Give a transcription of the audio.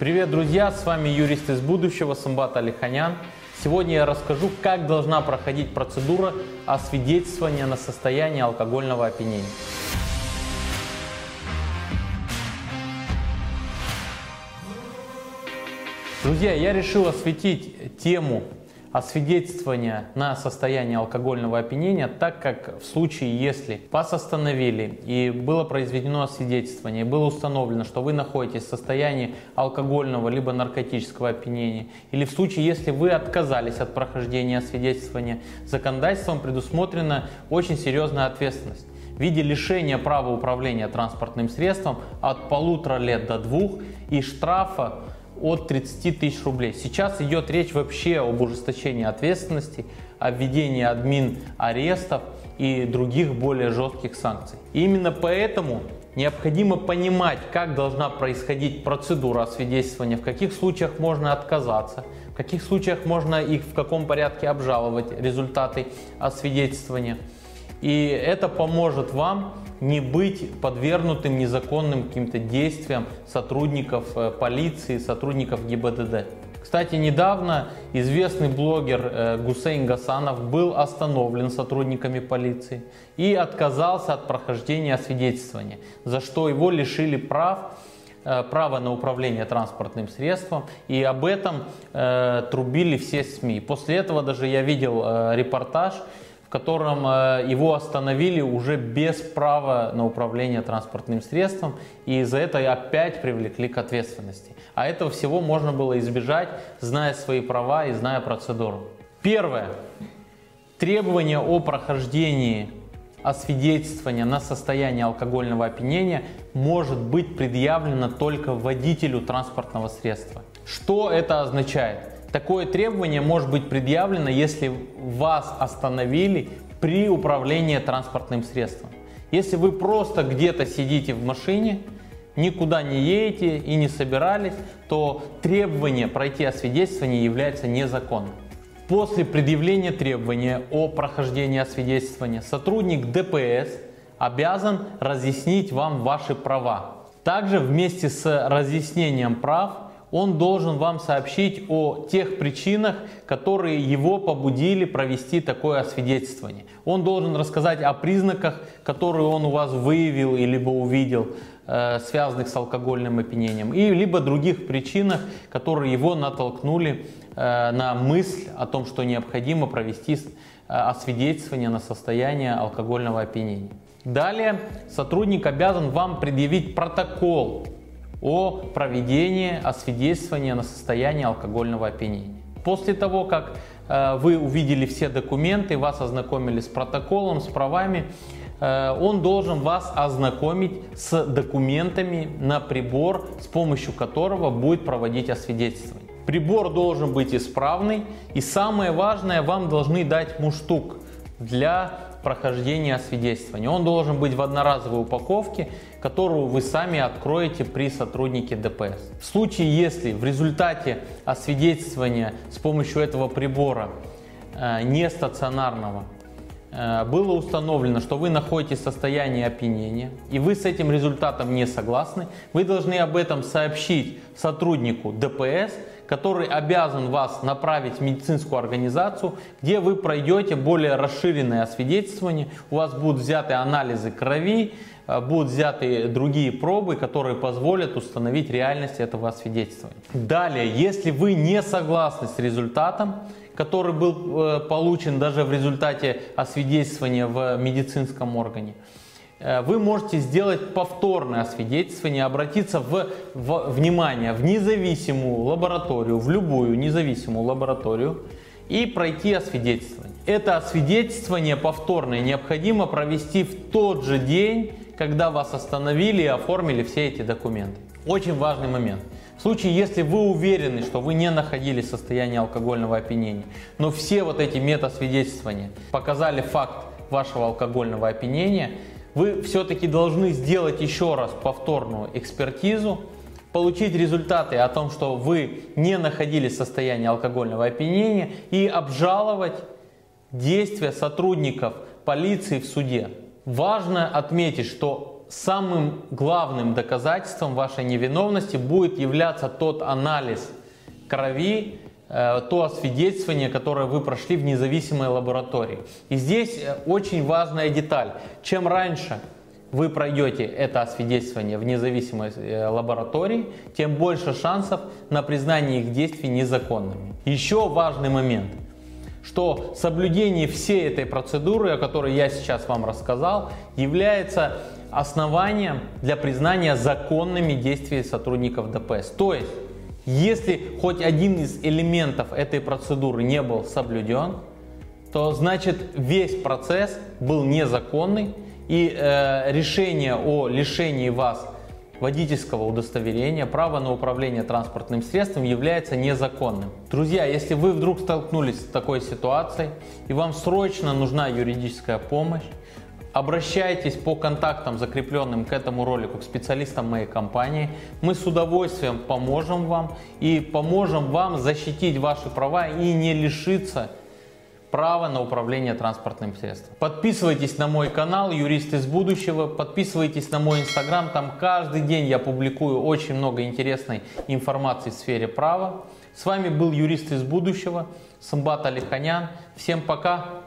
Привет, друзья! С вами юрист из будущего Самбат Алиханян. Сегодня я расскажу, как должна проходить процедура освидетельствования на состояние алкогольного опьянения. Друзья, я решил осветить тему освидетельствования на состояние алкогольного опьянения, так как в случае, если вас остановили и было произведено освидетельствование, было установлено, что вы находитесь в состоянии алкогольного либо наркотического опьянения, или в случае, если вы отказались от прохождения освидетельствования, законодательством предусмотрена очень серьезная ответственность. В виде лишения права управления транспортным средством от полутора лет до двух и штрафа от 30 тысяч рублей. Сейчас идет речь вообще об ужесточении ответственности, о введении админ арестов и других более жестких санкций. И именно поэтому необходимо понимать, как должна происходить процедура освидетельствования, в каких случаях можно отказаться, в каких случаях можно их в каком порядке обжаловать результаты освидетельствования. И это поможет вам не быть подвергнутым незаконным каким-то действиям сотрудников э, полиции, сотрудников ГИБДД. Кстати, недавно известный блогер э, Гусейн Гасанов был остановлен сотрудниками полиции и отказался от прохождения освидетельствования, за что его лишили прав э, право на управление транспортным средством, и об этом э, трубили все СМИ. После этого даже я видел э, репортаж, котором э, его остановили уже без права на управление транспортным средством, и за это опять привлекли к ответственности. А этого всего можно было избежать, зная свои права и зная процедуру. Первое. Требование о прохождении освидетельствования на состояние алкогольного опьянения может быть предъявлено только водителю транспортного средства. Что это означает? Такое требование может быть предъявлено, если вас остановили при управлении транспортным средством. Если вы просто где-то сидите в машине, никуда не едете и не собирались, то требование пройти освидетельствование является незаконным. После предъявления требования о прохождении освидетельствования сотрудник ДПС обязан разъяснить вам ваши права. Также вместе с разъяснением прав он должен вам сообщить о тех причинах, которые его побудили провести такое освидетельствование. Он должен рассказать о признаках, которые он у вас выявил и либо увидел, э, связанных с алкогольным опьянением, и либо других причинах, которые его натолкнули э, на мысль о том, что необходимо провести э, освидетельствование на состояние алкогольного опьянения. Далее сотрудник обязан вам предъявить протокол о проведении освидетельствования на состояние алкогольного опьянения. После того, как э, вы увидели все документы, вас ознакомили с протоколом, с правами, э, он должен вас ознакомить с документами на прибор, с помощью которого будет проводить освидетельствование. Прибор должен быть исправный и самое важное, вам должны дать муштук для прохождения освидетельствования. Он должен быть в одноразовой упаковке, которую вы сами откроете при сотруднике ДПС. В случае, если в результате освидетельствования с помощью этого прибора э, не стационарного э, было установлено, что вы находитесь в состоянии опьянения, и вы с этим результатом не согласны, вы должны об этом сообщить сотруднику ДПС, который обязан вас направить в медицинскую организацию, где вы пройдете более расширенное освидетельствование, у вас будут взяты анализы крови, э, будут взяты другие пробы, которые позволят установить реальность этого освидетельствования. Далее, если вы не согласны с результатом, который был э, получен даже в результате освидетельствования в медицинском органе, вы можете сделать повторное освидетельствование, обратиться в, в внимание в независимую лабораторию, в любую независимую лабораторию и пройти освидетельствование. Это освидетельствование повторное необходимо провести в тот же день, когда вас остановили и оформили все эти документы. Очень важный момент. В случае, если вы уверены, что вы не находились в состоянии алкогольного опьянения, но все вот эти метасвидетельствования показали факт вашего алкогольного опьянения, вы все-таки должны сделать еще раз повторную экспертизу, получить результаты о том, что вы не находились в состоянии алкогольного опьянения и обжаловать действия сотрудников полиции в суде. Важно отметить, что самым главным доказательством вашей невиновности будет являться тот анализ крови, то освидетельствование, которое вы прошли в независимой лаборатории. И здесь э, очень важная деталь. Чем раньше вы пройдете это освидетельствование в независимой э, лаборатории, тем больше шансов на признание их действий незаконными. Еще важный момент – что соблюдение всей этой процедуры, о которой я сейчас вам рассказал, является основанием для признания законными действий сотрудников ДПС. То есть, если хоть один из элементов этой процедуры не был соблюден, то значит весь процесс был незаконный и э, решение о лишении вас водительского удостоверения, право на управление транспортным средством является незаконным. Друзья, если вы вдруг столкнулись с такой ситуацией и вам срочно нужна юридическая помощь, обращайтесь по контактам, закрепленным к этому ролику, к специалистам моей компании. Мы с удовольствием поможем вам и поможем вам защитить ваши права и не лишиться право на управление транспортным средством. Подписывайтесь на мой канал «Юрист из будущего», подписывайтесь на мой инстаграм, там каждый день я публикую очень много интересной информации в сфере права. С вами был юрист из будущего, Самбат Алиханян. Всем пока!